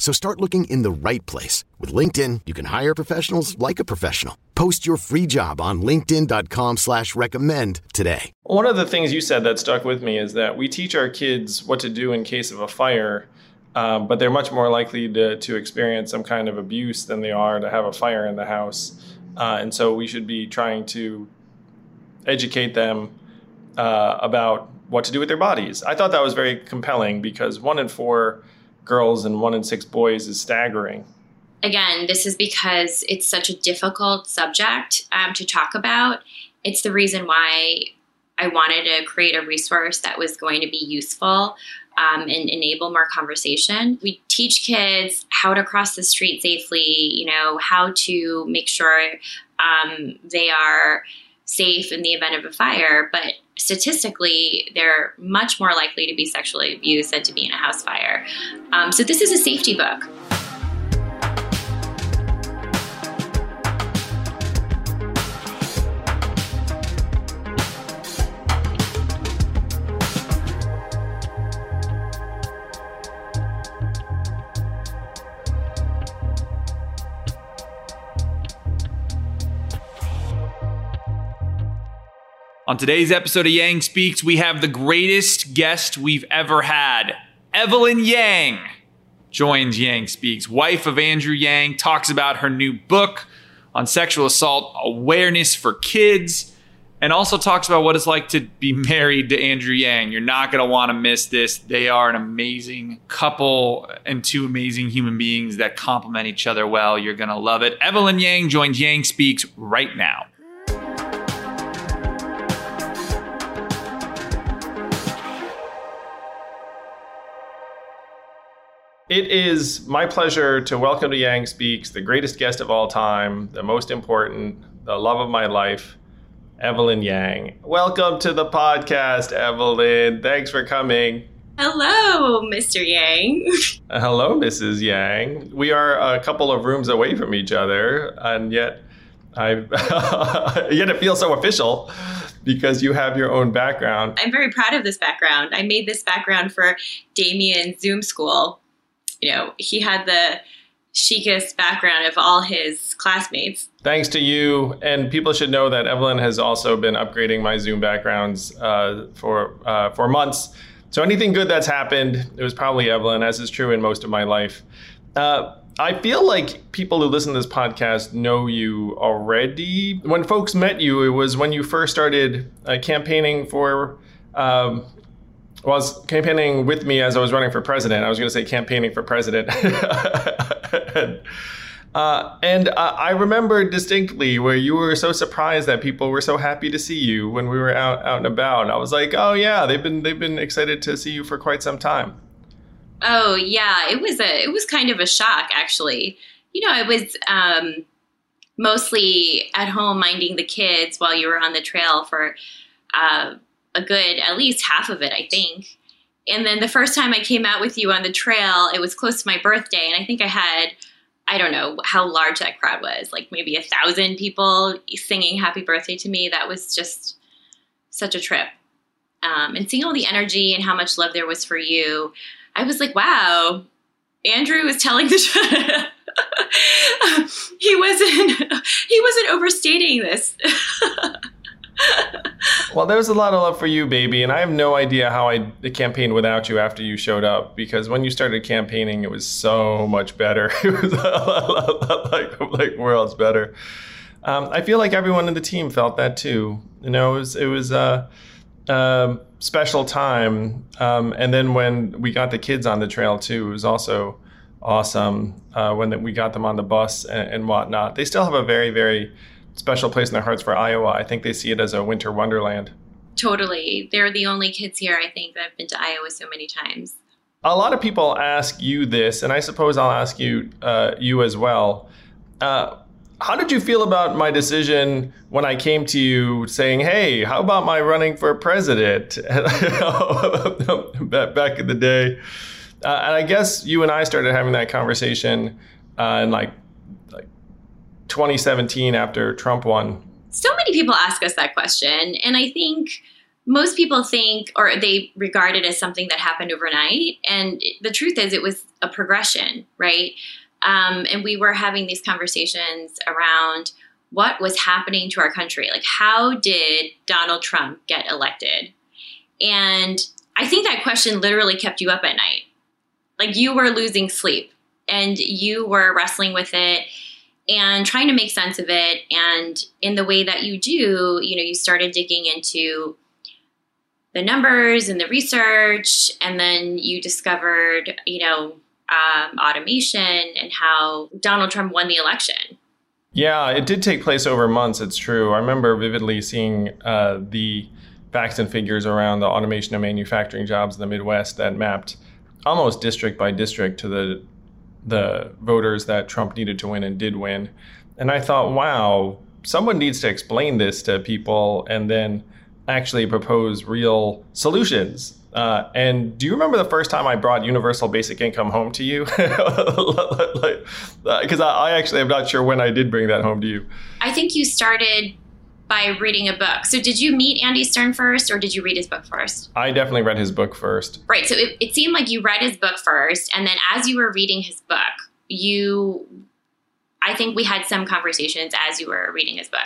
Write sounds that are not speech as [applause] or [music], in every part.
So start looking in the right place. With LinkedIn, you can hire professionals like a professional. Post your free job on linkedin.com slash recommend today. One of the things you said that stuck with me is that we teach our kids what to do in case of a fire, um, but they're much more likely to, to experience some kind of abuse than they are to have a fire in the house. Uh, and so we should be trying to educate them uh, about what to do with their bodies. I thought that was very compelling because one in four girls and one in six boys is staggering. Again, this is because it's such a difficult subject um, to talk about. It's the reason why I wanted to create a resource that was going to be useful um, and enable more conversation. We teach kids how to cross the street safely, you know, how to make sure um, they are safe in the event of a fire, but statistically, they're much more likely to be sexually abused than to be in a house fire. Um, so, this is a safety book. On today's episode of Yang Speaks, we have the greatest guest we've ever had. Evelyn Yang joins Yang Speaks. Wife of Andrew Yang talks about her new book on sexual assault awareness for kids and also talks about what it's like to be [laughs] married to Andrew Yang. You're not going to want to miss this. They are an amazing couple and two amazing human beings that complement each other well. You're going to love it. Evelyn Yang joins Yang Speaks right now. It is my pleasure to welcome to Yang Speaks the greatest guest of all time, the most important, the love of my life, Evelyn Yang. Welcome to the podcast, Evelyn. Thanks for coming. Hello, Mr. Yang. [laughs] Hello, Mrs. Yang. We are a couple of rooms away from each other, and yet I [laughs] yet it feels so official because you have your own background. I'm very proud of this background. I made this background for Damian Zoom School you know, he had the chicest background of all his classmates. Thanks to you, and people should know that Evelyn has also been upgrading my Zoom backgrounds uh, for uh, for months. So anything good that's happened, it was probably Evelyn, as is true in most of my life. Uh, I feel like people who listen to this podcast know you already. When folks met you, it was when you first started uh, campaigning for um, was campaigning with me as I was running for president. I was going to say campaigning for president. [laughs] uh, and uh, I remember distinctly where you were so surprised that people were so happy to see you when we were out, out and about. And I was like, oh yeah, they've been they've been excited to see you for quite some time. Oh yeah, it was a it was kind of a shock actually. You know, I was um, mostly at home minding the kids while you were on the trail for. Uh, a good at least half of it, I think. And then the first time I came out with you on the trail, it was close to my birthday, and I think I had I don't know how large that crowd was, like maybe a thousand people singing happy birthday to me. That was just such a trip. Um, and seeing all the energy and how much love there was for you, I was like, wow, Andrew was telling the truth. [laughs] he wasn't [laughs] he wasn't overstating this. [laughs] well, there's a lot of love for you, baby, and I have no idea how I campaigned without you after you showed up because when you started campaigning, it was so much better. [laughs] it was like like worlds better. Um, I feel like everyone in the team felt that too. You know, it was it was a, a special time, um, and then when we got the kids on the trail too, it was also awesome uh, when the, we got them on the bus and, and whatnot. They still have a very very special place in their hearts for Iowa. I think they see it as a winter wonderland. Totally. They're the only kids here, I think, that have been to Iowa so many times. A lot of people ask you this, and I suppose I'll ask you uh, you as well. Uh, how did you feel about my decision when I came to you saying, "Hey, how about my running for president?" [laughs] back in the day, uh, and I guess you and I started having that conversation uh, in like like 2017 after Trump won. So many people ask us that question, and I think most people think or they regard it as something that happened overnight. And the truth is, it was a progression, right? Um, and we were having these conversations around what was happening to our country. Like, how did Donald Trump get elected? And I think that question literally kept you up at night. Like, you were losing sleep and you were wrestling with it and trying to make sense of it. And in the way that you do, you know, you started digging into the numbers and the research, and then you discovered, you know, um, automation and how Donald Trump won the election. Yeah, it did take place over months. It's true. I remember vividly seeing uh, the facts and figures around the automation of manufacturing jobs in the Midwest that mapped almost district by district to the the voters that Trump needed to win and did win. And I thought, wow, someone needs to explain this to people and then actually propose real solutions uh, and do you remember the first time I brought universal basic income home to you? [laughs] Because uh, I, I actually am not sure when I did bring that home to you. I think you started by reading a book. So did you meet Andy Stern first or did you read his book first? I definitely read his book first. Right. So it, it seemed like you read his book first. And then as you were reading his book, you, I think we had some conversations as you were reading his book.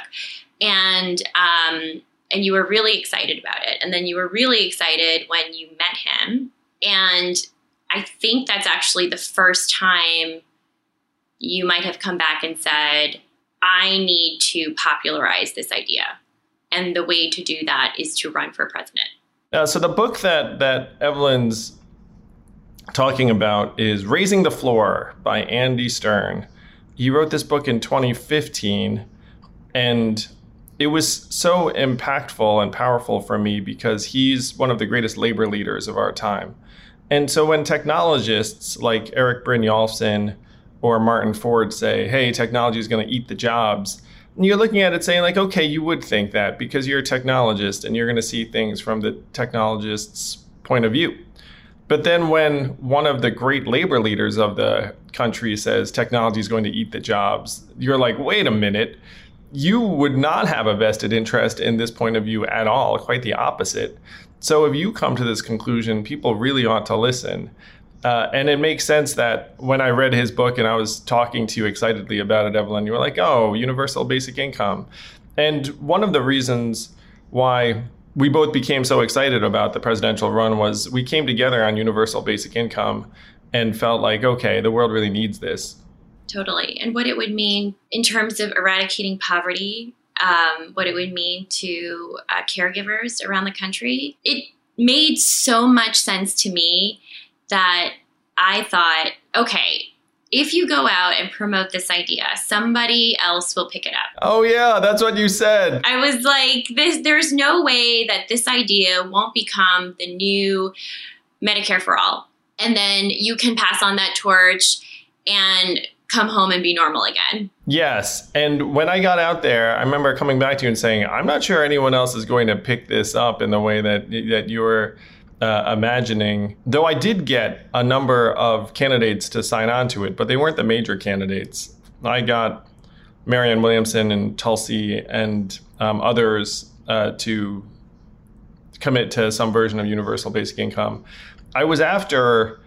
And, um, and you were really excited about it. And then you were really excited when you met him. And I think that's actually the first time you might have come back and said, I need to popularize this idea. And the way to do that is to run for president. Uh, so the book that that Evelyn's talking about is Raising the Floor by Andy Stern. He wrote this book in 2015 and it was so impactful and powerful for me because he's one of the greatest labor leaders of our time. And so when technologists like Erik Brynjolfsson or Martin Ford say, hey, technology is going to eat the jobs, and you're looking at it saying, like, okay, you would think that because you're a technologist and you're going to see things from the technologist's point of view. But then when one of the great labor leaders of the country says technology is going to eat the jobs, you're like, wait a minute you would not have a vested interest in this point of view at all, quite the opposite. So if you come to this conclusion, people really ought to listen. Uh, and it makes sense that when I read his book and I was talking to you excitedly about it, Evelyn, you were like, oh, universal basic income. And one of the reasons why we both became so excited about the presidential run was we came together on universal basic income and felt like, okay, the world really needs this totally. And what it would mean in terms of eradicating poverty, um, what it would mean to uh, caregivers around the country. It made so much sense to me that I thought, okay, if you go out and promote this idea, somebody else will pick it up. Oh yeah, that's what you said. I was like, this, there's no way that this idea won't become the new Medicare for all. And then you can pass on that torch and come home and be normal again. Yes. And when I got out there, I remember coming back to you and saying, I'm not sure anyone else is going to pick this up in the way that, that you were uh, imagining. Though I did get a number of candidates to sign on to it, but they weren't the major candidates. I got Marianne Williamson and Tulsi and um, others uh, to commit to some version of universal basic income. I was after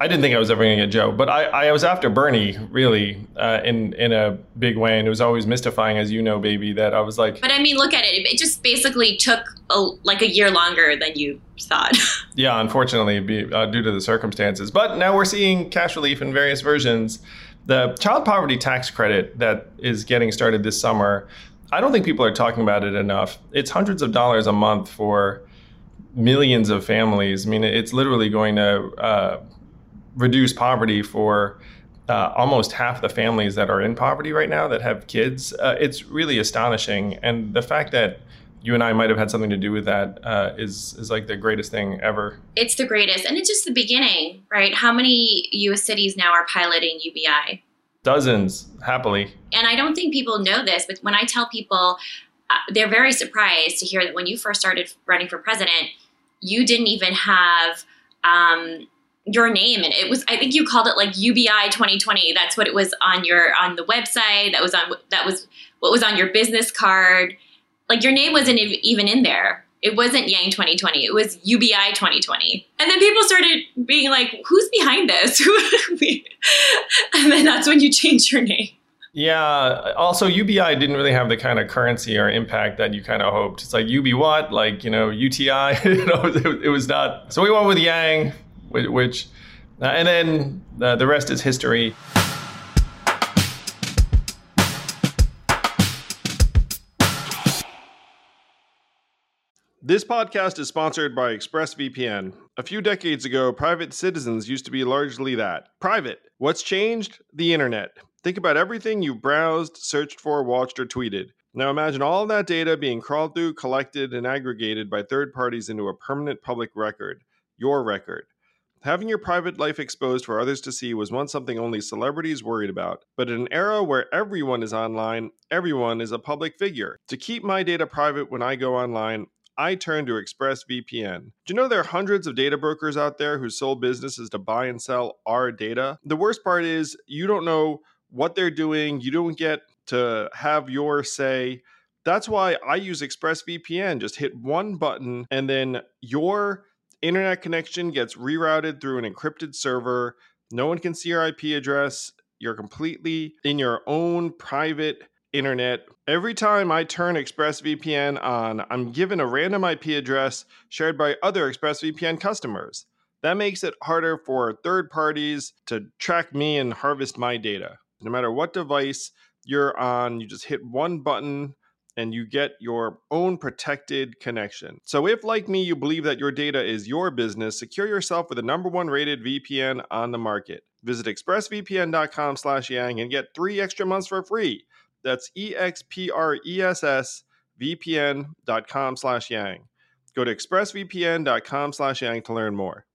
I didn't think I was ever going to get Joe, but I, I was after Bernie really uh, in in a big way, and it was always mystifying, as you know, baby. That I was like, but I mean, look at it; it just basically took a, like a year longer than you thought. [laughs] yeah, unfortunately, be, uh, due to the circumstances. But now we're seeing cash relief in various versions. The child poverty tax credit that is getting started this summer. I don't think people are talking about it enough. It's hundreds of dollars a month for millions of families. I mean, it's literally going to uh, reduce poverty for uh, almost half the families that are in poverty right now that have kids. Uh, it's really astonishing, and the fact that you and I might have had something to do with that uh, is is like the greatest thing ever. It's the greatest, and it's just the beginning, right? How many U.S. cities now are piloting UBI? Dozens, happily. And I don't think people know this, but when I tell people, uh, they're very surprised to hear that when you first started running for president, you didn't even have um, your name and it was i think you called it like ubi 2020 that's what it was on your on the website that was on that was what was on your business card like your name wasn't even in there it wasn't yang 2020 it was ubi 2020 and then people started being like who's behind this [laughs] and then that's when you changed your name yeah. Also, UBI didn't really have the kind of currency or impact that you kind of hoped. It's like UB what? Like, you know, UTI? [laughs] you know, it, was not. So we went with Yang, which, uh, and then uh, the rest is history. This podcast is sponsored by ExpressVPN. A few decades ago, private citizens used to be largely that private. What's changed? The internet. Think about everything you've browsed, searched for, watched, or tweeted. Now imagine all that data being crawled through, collected, and aggregated by third parties into a permanent public record your record. Having your private life exposed for others to see was once something only celebrities worried about. But in an era where everyone is online, everyone is a public figure. To keep my data private when I go online, I turn to ExpressVPN. Do you know there are hundreds of data brokers out there whose sole business is to buy and sell our data? The worst part is you don't know what they're doing, you don't get to have your say. That's why I use ExpressVPN. Just hit one button and then your internet connection gets rerouted through an encrypted server. No one can see your IP address. You're completely in your own private internet. Every time I turn ExpressVPN on, I'm given a random IP address shared by other ExpressVPN customers. That makes it harder for third parties to track me and harvest my data. No matter what device you're on, you just hit one button and you get your own protected connection. So if like me you believe that your data is your business, secure yourself with the number one rated VPN on the market. Visit expressvpn.com slash yang and get three extra months for free. That's E-X-P-R-E-S-S vpn.com slash yang. Go to expressvpn.com slash yang to learn more.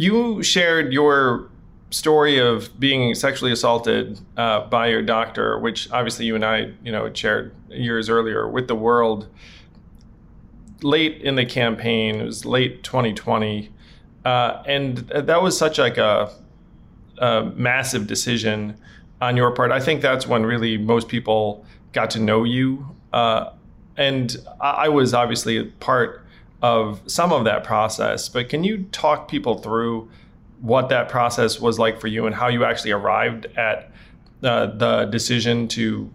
You shared your story of being sexually assaulted uh, by your doctor, which obviously you and I, you know, shared years earlier with the world. Late in the campaign, it was late 2020, uh, and that was such like a, a massive decision on your part. I think that's when really most people got to know you, uh, and I was obviously a part of some of that process. But can you talk people through what that process was like for you and how you actually arrived at uh, the decision to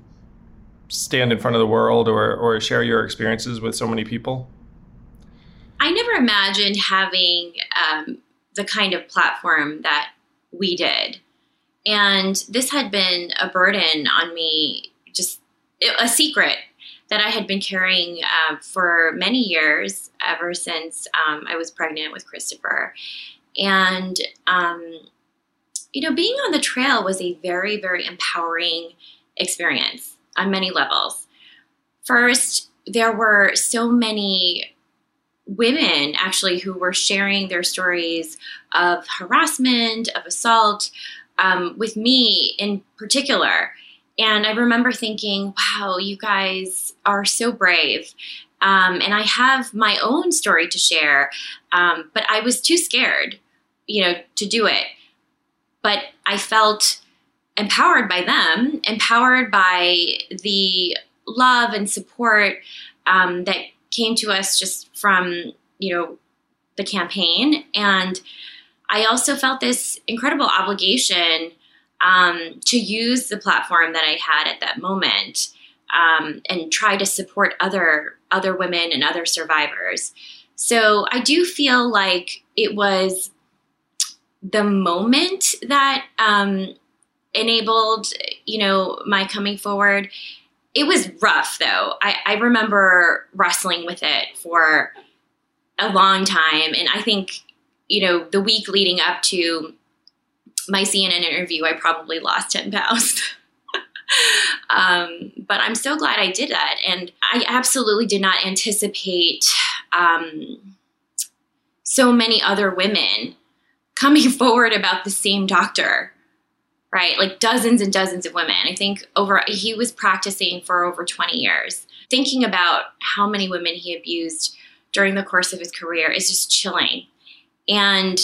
stand in front of the world or, or share your experiences with so many people? I never imagined having um, the kind of platform that we did. And this had been a burden on me, just a secret that I had been carrying uh, for many years, ever since um, I was pregnant with Christopher. And, um, you know, being on the trail was a very, very empowering experience on many levels. First, there were so many women actually who were sharing their stories of harassment, of assault, um, with me in particular. And I remember thinking, wow, you guys are so brave. Um, and I have my own story to share, um, but I was too scared, you know, to do it. But I felt empowered by them, empowered by the love and support um, that came to us just from, you know, the campaign. And I also felt this incredible obligation um, to use the platform that I had at that moment um, and try to support other other women and other survivors. So I do feel like it was the moment that um, enabled, you know, my coming forward. It was rough though. I, I remember wrestling with it for a long time, and I think you know the week leading up to my CNN interview, I probably lost 10 pounds. [laughs] um, but I'm so glad I did that. And I absolutely did not anticipate um, so many other women coming [laughs] forward about the same doctor, right? Like dozens and dozens of women. I think over, he was practicing for over 20 years. Thinking about how many women he abused during the course of his career is just chilling. And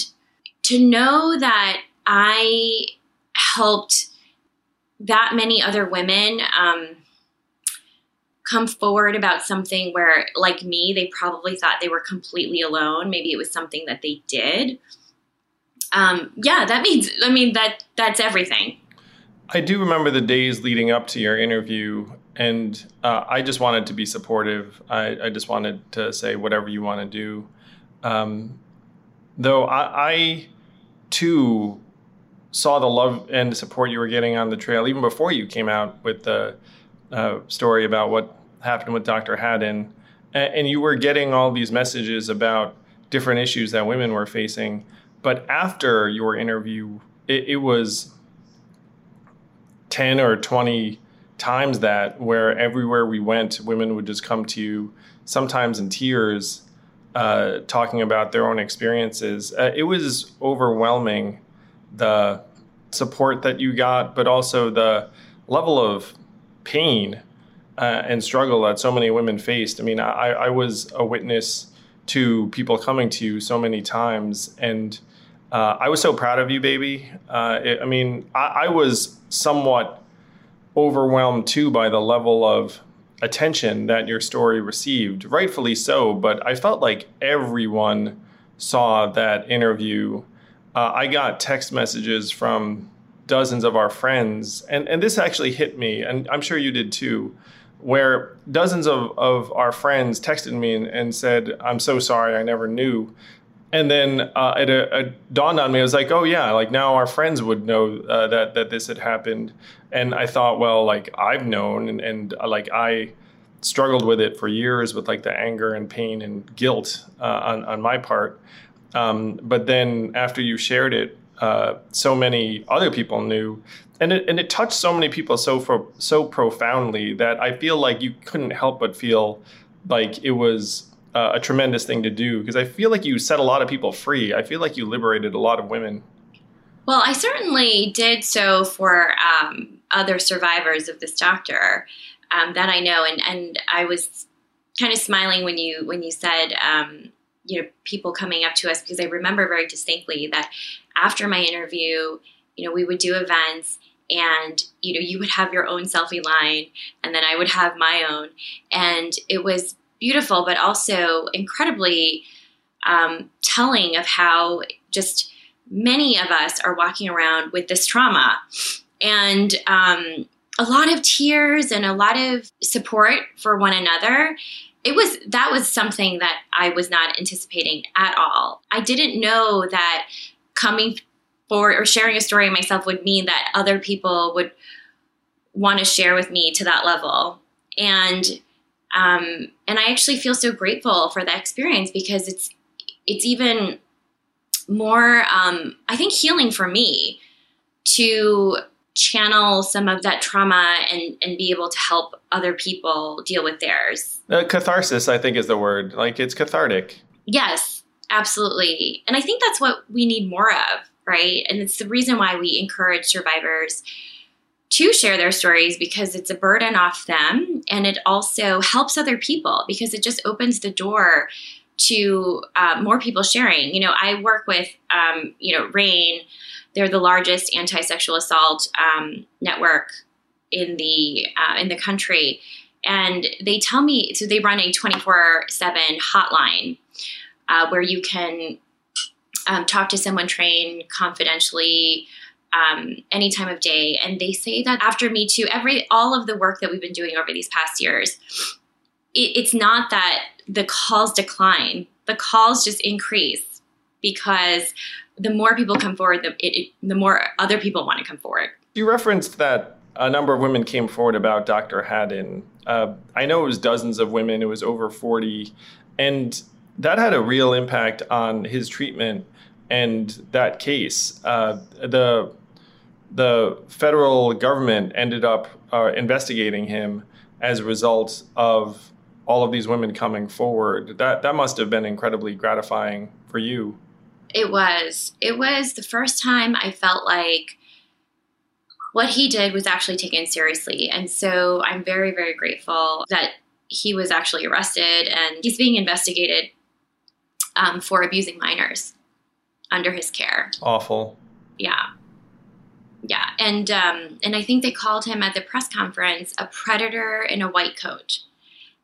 to know that I helped that many other women um, come forward about something where, like me, they probably thought they were completely alone. Maybe it was something that they did. Um, yeah, that means. I mean that that's everything. I do remember the days leading up to your interview, and uh, I just wanted to be supportive. I, I, just wanted to say whatever you want to do. Um, though I, I too saw the love and support you were getting on the trail even before you came out with the uh, story about what happened with Dr. Hadden. And, you were getting all these messages about different issues that women were facing. But after your interview, it, it was 10 or 20 times that where everywhere we went, women would just come to you, sometimes in tears, uh, talking about their own experiences. Uh, it was overwhelming the support that you got, but also the level of pain uh, and struggle that so many women faced. I mean, I, I was a witness to people coming to you so many times, and uh, I was so proud of you, baby. Uh, it, I mean, I, I was somewhat overwhelmed too by the level of attention that your story received, rightfully so. But I felt like everyone saw that interview uh, I got text messages from dozens of our friends, and, and this actually hit me, and I'm sure you did too, where dozens of, of our friends texted me and, and said, I'm so sorry, I never knew. And then uh, it, uh, it, dawned on me, I was like, oh yeah, like now our friends would know uh, that, that this had happened. And I thought, well, like I've known, and, and uh, like I struggled with it for years with like the anger and pain and guilt uh, on, on my part. Um, but then after you shared it, uh, so many other people knew, and it and it touched so many people so for, so profoundly that I feel like you couldn't help but feel like it was uh, a tremendous thing to do because I feel like you set a lot of people free. I feel like you liberated a lot of women. Well, I certainly did so for um, other survivors of this doctor um, that I know, and and I was kind of smiling when you when you said um, you know people coming up to us because I remember very distinctly that after my interview, you know, we would do events and you know you would have your own selfie line and then I would have my own. And it was beautiful but also incredibly um, telling of how just many of us are walking around with this trauma. And um, a lot of tears and a lot of support for one another it was that was something that I was not anticipating at all. I didn't know that coming forward or sharing a story myself would mean that other people would want to share with me to that level. And um, and I actually feel so grateful for that experience because it's it's even more um, I think healing for me to channel some of that trauma and, and be able to help other people deal with theirs. Uh, catharsis, I think, is the word. Like it's cathartic. Yes, absolutely. And I think that's what we need more of, right? And it's the reason why we encourage survivors to share their stories because it's a burden off them and it also helps other people because it just opens the door to uh, more people sharing. You know, I work with, um, you know, RAINN they're the largest anti-sexual assault um, network in the uh, in the country, and they tell me so they run a 24/7 hotline uh, where you can um, talk to someone trained confidentially um, any time of day. And they say that after Me Too, every all of the work that we've been doing over these past years, it, it's not that the calls decline; the calls just increase because the more people come forward, the, it, the more other people want to come forward. You referenced that a number of women came forward about Dr. Hadden. Uh, I know it was dozens of women, it was over 40. And that had a real impact on his treatment and that case. Uh, the the federal government ended up uh, investigating him as a result of all of these women coming forward. That that must have been incredibly gratifying for you. It was. It was the first time I felt like what he did was actually taken seriously. And so I'm very, very grateful that he was actually arrested and he's being investigated um, for abusing minors under his care. Awful. Yeah. Yeah. And um, and I think they called him at the press conference a predator in a white coat.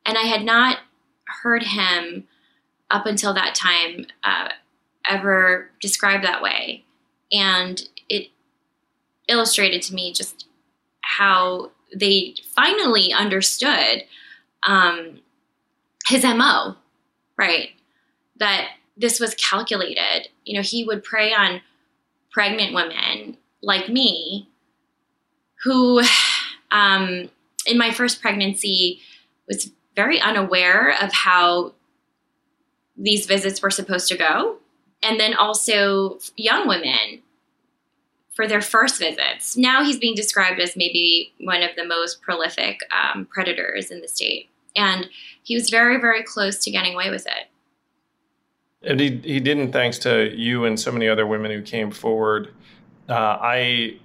And I had not heard him up until that time uh, ever described that way. And it illustrated to me just how they finally understood um, his MO, right? That this was calculated. You know, he would prey on pregnant women like me who, um, in my first pregnancy, was very unaware of how these visits were supposed to go. And then also young women for their first visits. Now he's being described as maybe one of the most prolific um, predators in the state. And he was very, very close to getting away with it. And he, he didn't, thanks to you and so many other women who came forward. Uh, I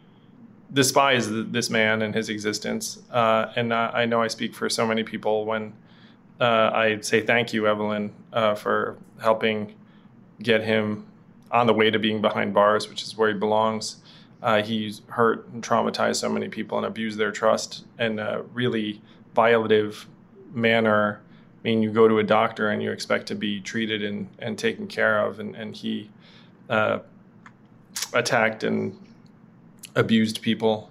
despise this man and his existence. Uh, and I know I speak for so many people when uh, I say thank you, Evelyn, uh, for helping get him on the way to being behind bars, which is where he belongs. Uh, he's hurt and traumatized so many people and abused their trust in a really violative manner. I mean, you go to a doctor and you expect to be treated and, and taken care of, and, and he uh, attacked and abused people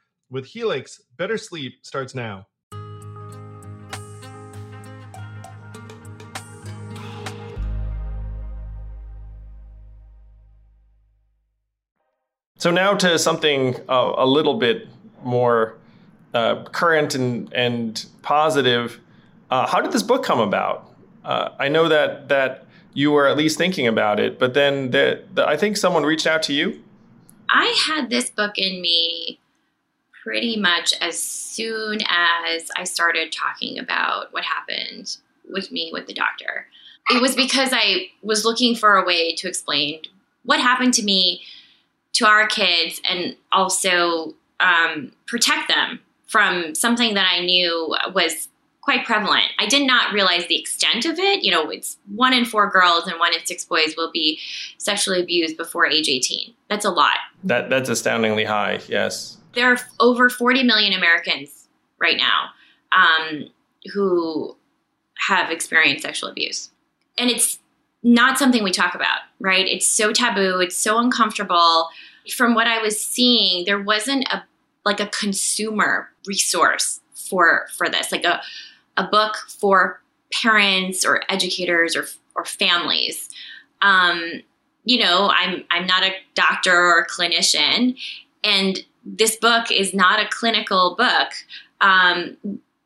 With Helix, better sleep starts now. So now to something uh, a little bit more uh, current and and positive. Uh, how did this book come about? Uh, I know that that you were at least thinking about it, but then the, the, I think someone reached out to you. I had this book in me pretty much as soon as I started talking about what happened with me with the doctor. It was because I was looking for a way to explain what happened to me, to our kids, and also um, protect them from something that I knew was quite prevalent. I did not realize the extent of it. You know, it's one in four girls and one in six boys will be sexually abused before age 18. That's a lot. That that's astoundingly high. Yes there are over 40 million Americans right now um, who have experienced sexual abuse. And it's not something we talk about, right? It's so taboo, it's so uncomfortable. From what I was seeing, there wasn't a like a consumer resource for for this, like a a book for parents or educators or or families. Um, you know, I'm I'm not a doctor or a clinician, and this book is not a clinical book. Um,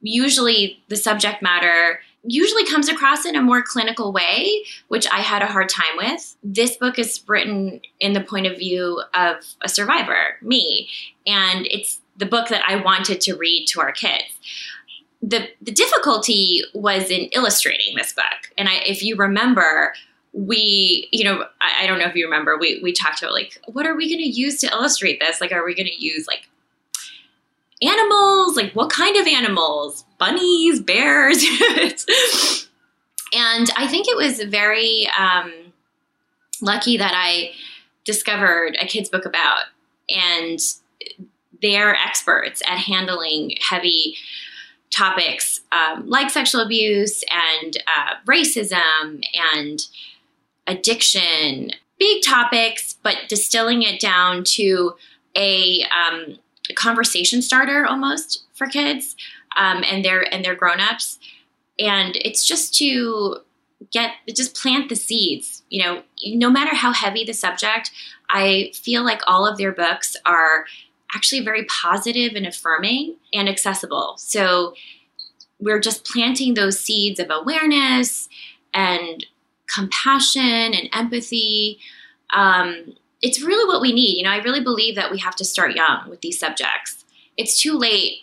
usually, the subject matter usually comes across in a more clinical way, which I had a hard time with. This book is written in the point of view of a survivor, me, and it's the book that I wanted to read to our kids. The, the difficulty was in illustrating this book. And I, if you remember, we, you know, I, I don't know if you remember, we, we talked about like, what are we going to use to illustrate this? Like, are we going to use like animals? Like, what kind of animals? Bunnies, bears? [laughs] and I think it was very um, lucky that I discovered a kid's book about, and they're experts at handling heavy topics um, like sexual abuse and uh, racism and addiction, big topics, but distilling it down to a um, conversation starter almost for kids um, and their and their grown-ups. And it's just to get just plant the seeds you know. No matter how heavy the subject i feel like all of their books are actually very positive and affirming and accessible. So we're just planting those seeds of awareness and compassion and empathy um, it's really what we need. You know, I really believe that we have to start young with these subjects. It's too late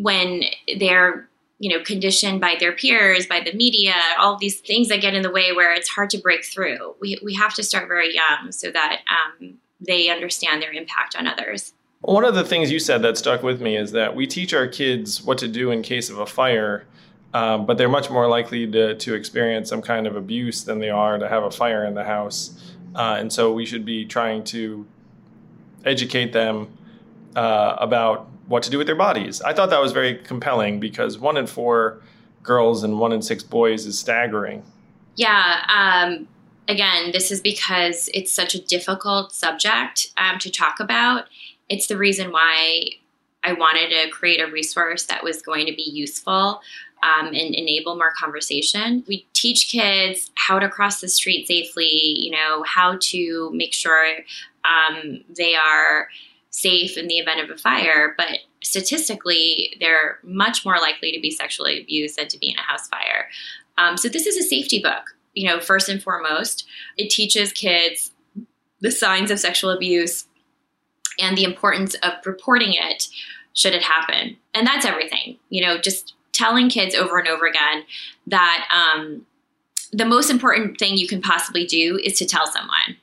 when they're, you know, conditioned by their peers, by the media, all these things that get in the way where it's hard to break through. We, we have to start very young so that um, they understand their impact on others. One of the things you said that stuck with me is that we teach our kids what to do in case of a fire, um, but they're much more likely to, to experience some kind of abuse than they are to have a fire in the house. Uh, and so we should be trying to educate them uh, about what to do with their bodies. I thought that was very compelling because one in four girls and one in six boys is staggering. Yeah. Um, again, this is because it's such a difficult subject um, to talk about. It's the reason why I wanted to create a resource that was going to be useful um, and enable more conversation. We teach kids how to cross the street safely, you know, how to make sure um, they are safe in the event of a fire. But statistically, they're much more likely to be sexually abused than to be in a house fire. Um, so this is a safety book. You know, first and foremost, it teaches kids the signs of sexual abuse and the importance of reporting it should it happen. And that's everything. You know, just telling kids over and over again that um, the most important thing you can possibly do is to tell someone.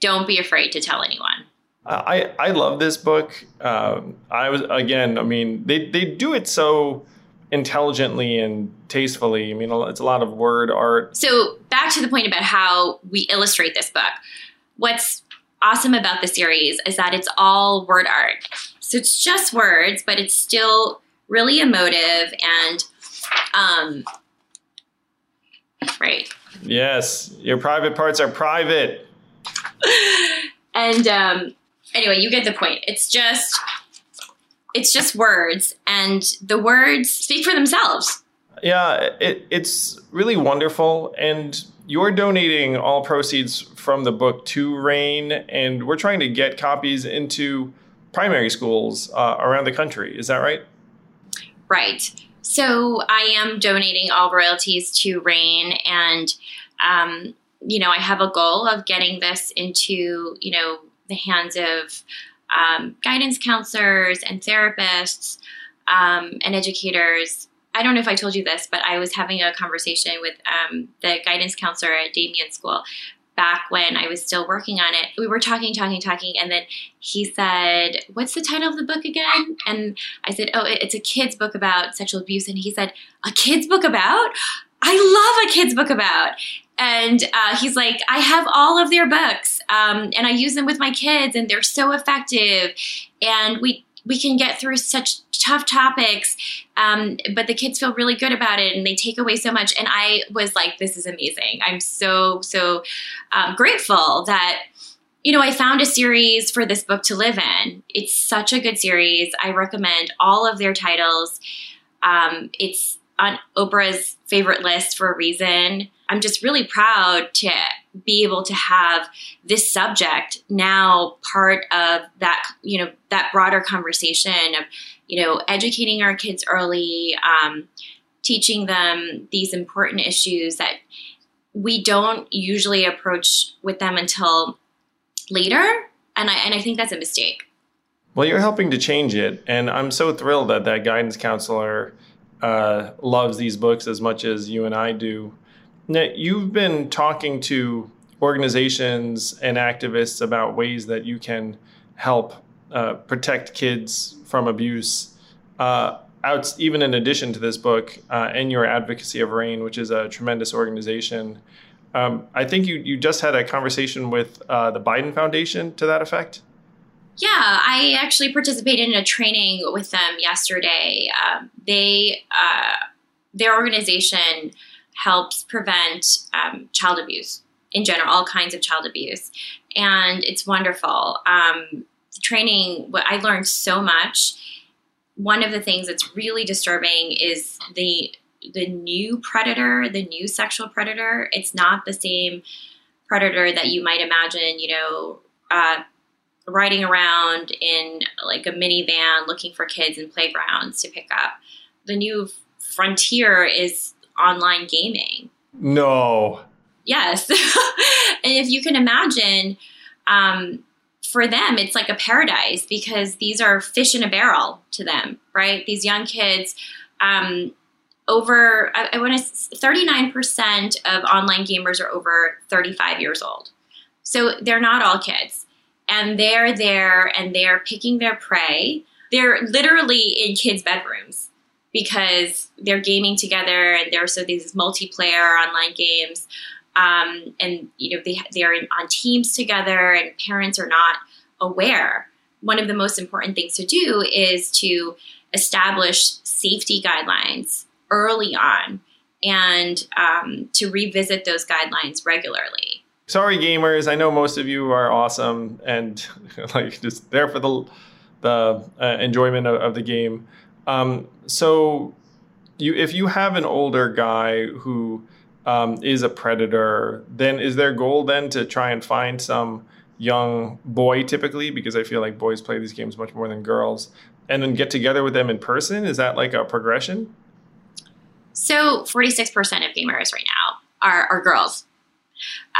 Don't be afraid to tell anyone. I, I love this book. Um, I was again. I mean, they they do it so intelligently and tastefully. I mean, it's a lot of word art. So back to the point about how we illustrate this book. What's awesome about the series is that it's all word art. So it's just words, but it's still really emotive and um right. Yes your private parts are private. [laughs] And um anyway you get the point. It's just it's just words and the words speak for themselves. Yeah it, it's really wonderful and you're donating all proceeds from the book to RAINN and we're trying to get copies into primary schools uh, around the country. Is that right Right. So I am donating all royalties to RAINN, and um, you know I have a goal of getting this into you know the hands of um, guidance counselors and therapists um, and educators. I don't know if I told you this, but I was having a conversation with um, the guidance counselor at Damian School back when I was still working on it. We were talking, talking, talking, and then he said, What's the title of the book again? And I said, Oh, it's a kid's book about sexual abuse. And he said, A kid's book about? I love a kid's book about. And uh, he's like, I have all of their books, um, and I use them with my kids, and they're so effective. And we we can get through such tough topics, um, but the kids feel really good about it and they take away so much. And I was like, this is amazing. I'm so, so um, grateful that. You know, I found a series for this book to live in. It's such a good series. I recommend all of their titles. Um, it's on Oprah's favorite list for a reason. I'm just really proud to be able to have this subject now part of that you know that broader conversation of you know educating our kids early um, teaching them these important issues that we don't usually approach with them until later. And I, and I think that's a mistake. Well, you're helping to change it. And I'm so thrilled that that guidance counselor uh, loves these books as much as you and I do. Now, you've been talking to organizations and activists about ways that you can help uh, protect kids from abuse. Uh, out, even in addition to this book uh, and your advocacy of RAINN, which is a tremendous organization. Um, I think you, you just had a conversation with uh, the Biden Foundation to that effect. Yeah, I actually participated in a training with them yesterday. Um, they, uh, their organization helps prevent um, child abuse in general, all kinds of child abuse, and it's wonderful. Um, training, what I learned so much. One of the things that's really disturbing is the the new predator, the new sexual predator. It's not the same predator that you might imagine. You know. Uh, riding around in like a minivan looking for kids in playgrounds to pick up. The new frontier is online gaming. No. Yes. [laughs] and if you can imagine, um, for them, it's like a paradise because these are fish in a barrel to them, right? These young kids, um, over, I, I want to, 39% of online gamers are over 35 years old. So they're not all kids. And they're there and they're picking their prey. They're literally in kids' bedrooms because they're gaming together and there's so these multiplayer online games um, and you know they they're in, on teams together and parents are not aware. One of the most important things to do is to establish safety guidelines early on and um, to revisit those guidelines regularly. Sorry gamers. I know most of you are awesome and [laughs] like just there for the the uh, enjoyment of, of the game um, so you if you have an older guy who um, is a predator, then is their goal then to try and find some young boy typically because I feel like boys play these games much more than girls and then get together with them in person? Is that like a progression? So 46% of gamers right now are, are girls.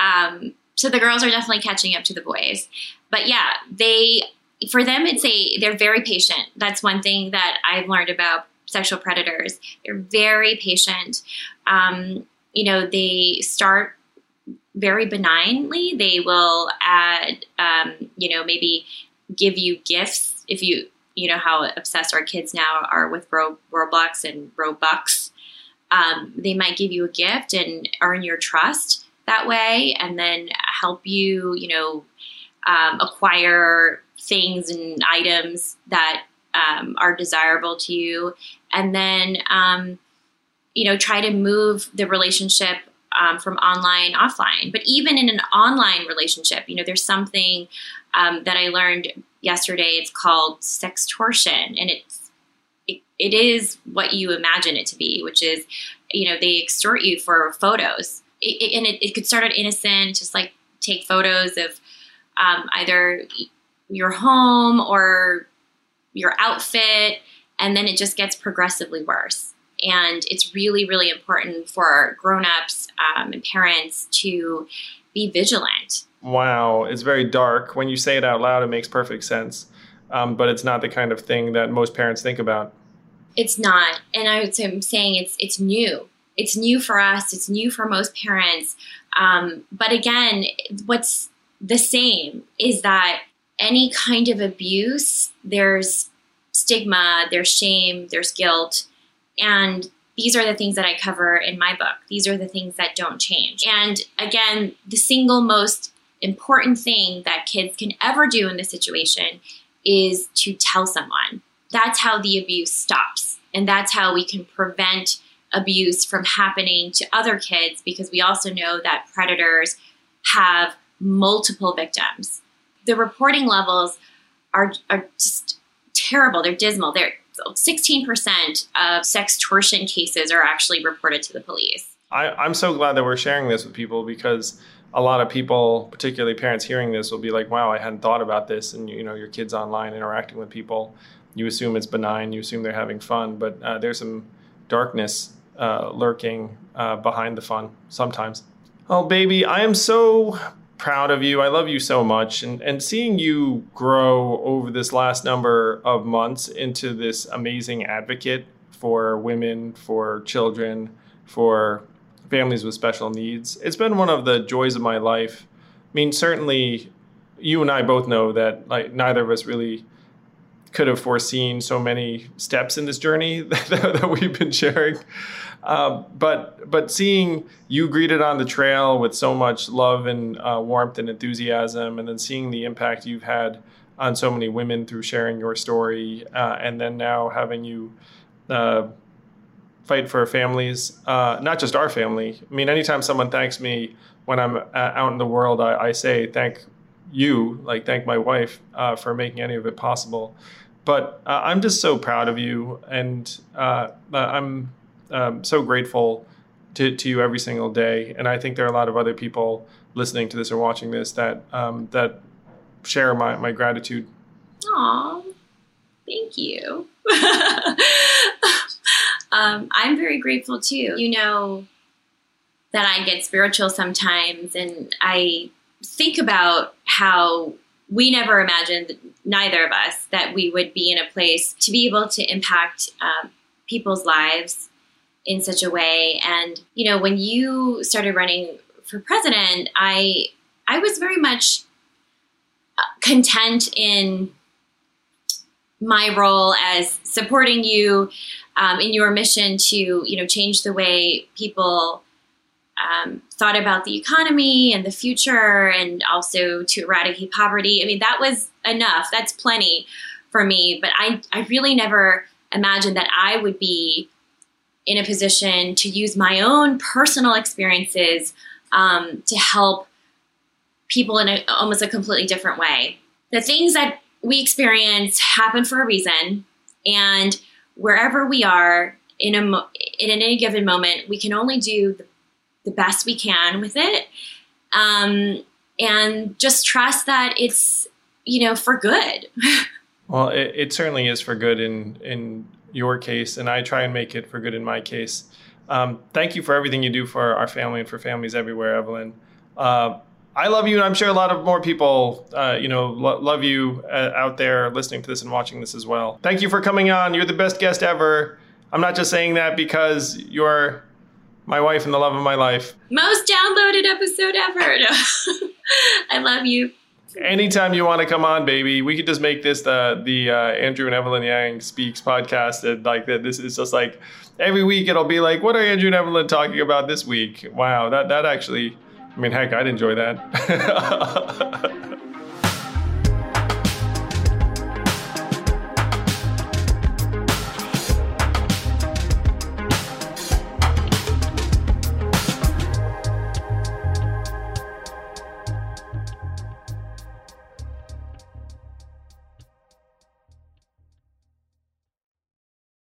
Um, so the girls are definitely catching up to the boys. But yeah, they for them it's a they're very patient. That's one thing that I've learned about sexual predators. They're very patient. Um, you know, they start very benignly. They will add, um, you know, maybe give you gifts if you, you know, how obsessed our kids now are with Ro- Roblox and Robux. Um, they might give you a gift and earn your trust that way, and then help you, you know, um, acquire things and items that um, are desirable to you, and then um, you know try to move the relationship um, from online offline. But even in an online relationship, you know, there's something um, that I learned yesterday. It's called sextortion, and it's it, it is what you imagine it to be, which is you know they extort you for photos, it, it, and it, could start out innocent, just like take photos of um, either your home or your outfit, and then it just gets progressively worse. And it's really, really important for grown-ups um, and parents to be vigilant. Wow, it's very dark. When you say it out loud, it makes perfect sense. Um, but it's not the kind of thing that most parents think about. It's not, and I would say I'm saying it's it's new. It's new for us. It's new for most parents. Um, but again, what's the same is that any kind of abuse, there's stigma, there's shame, there's guilt. And these are the things that I cover in my book. These are the things that don't change. And again, the single most important thing that kids can ever do in this situation is to tell someone. That's how the abuse stops. And that's how we can prevent abuse from happening to other kids because we also know that predators have multiple victims. The reporting levels are, are just terrible. They're dismal. They're 16% of sextortion cases are actually reported to the police. I, I'm so glad that we're sharing this with people because a lot of people, particularly parents hearing this, will be like, wow, I hadn't thought about this. And, you know, your kid's online interacting with people. You assume it's benign, you assume they're having fun, but uh, there's some darkness uh, lurking uh, behind the fun sometimes. Oh, baby, I am so proud of you. I love you so much. And, and seeing you grow over this last number of months into this amazing advocate for women, for children, for families with special needs, it's been one of the joys of my life. I mean, certainly you and I both know that like neither of us really could have foreseen so many steps in this journey [laughs] that, that we've been sharing. Um, but but seeing you greeted on the trail with so much love and uh, warmth and enthusiasm, and then seeing the impact you've had on so many women through sharing your story, uh, and then now having you uh, fight for families, uh, not just our family. I mean, anytime someone thanks me when I'm uh, out in the world, I, I say thank you, like thank my wife uh, for making any of it possible. But I'm just so proud of you, and I'm um, so grateful to, to you every single day. And I think there are a lot of other people listening to this or watching this that um, that share my, my gratitude. Aw, thank you. [laughs] um, I'm very grateful too. You know that I get spiritual sometimes, and I think about how we never imagined, neither of us, that we would be in a place to be able to impact um, people's lives in such a way. And, you know, when you started running for president, I I was very much uh, content in my role as supporting you um, in your mission to, you know, change the way people um, thought about the economy and the future, and also to eradicate poverty. I mean, that was enough. That's plenty for me. But I, I really never imagined that I would be in a position to use my own personal experiences um, to help people in a, almost a completely different way. The things that we experience happen for a reason, and wherever we are in a in any given moment, we can only do the, the best we can with it, um, and just trust that it's you know for good. [laughs] well, it, it certainly is for good in in your case, and I try and make it for good in my case. Um, thank you for everything you do for our family and for families everywhere, Evelyn. Uh, I love you, and I'm sure a lot of more people, uh, you know, lo- love you uh, out there listening to this and watching this as well. Thank you for coming on. You're the best guest ever. I'm not just saying that because you're my wife and the love of my life. Most downloaded episode ever. [laughs] I love you anytime you want to come on, baby, we could just make this the the uh, Andrew and Evelyn Yang speaks podcast, and like that. This is just like every week it'll be like, what are Andrew and Evelyn talking about this week? Wow, that that actually, I mean, heck, I'd enjoy that. [laughs]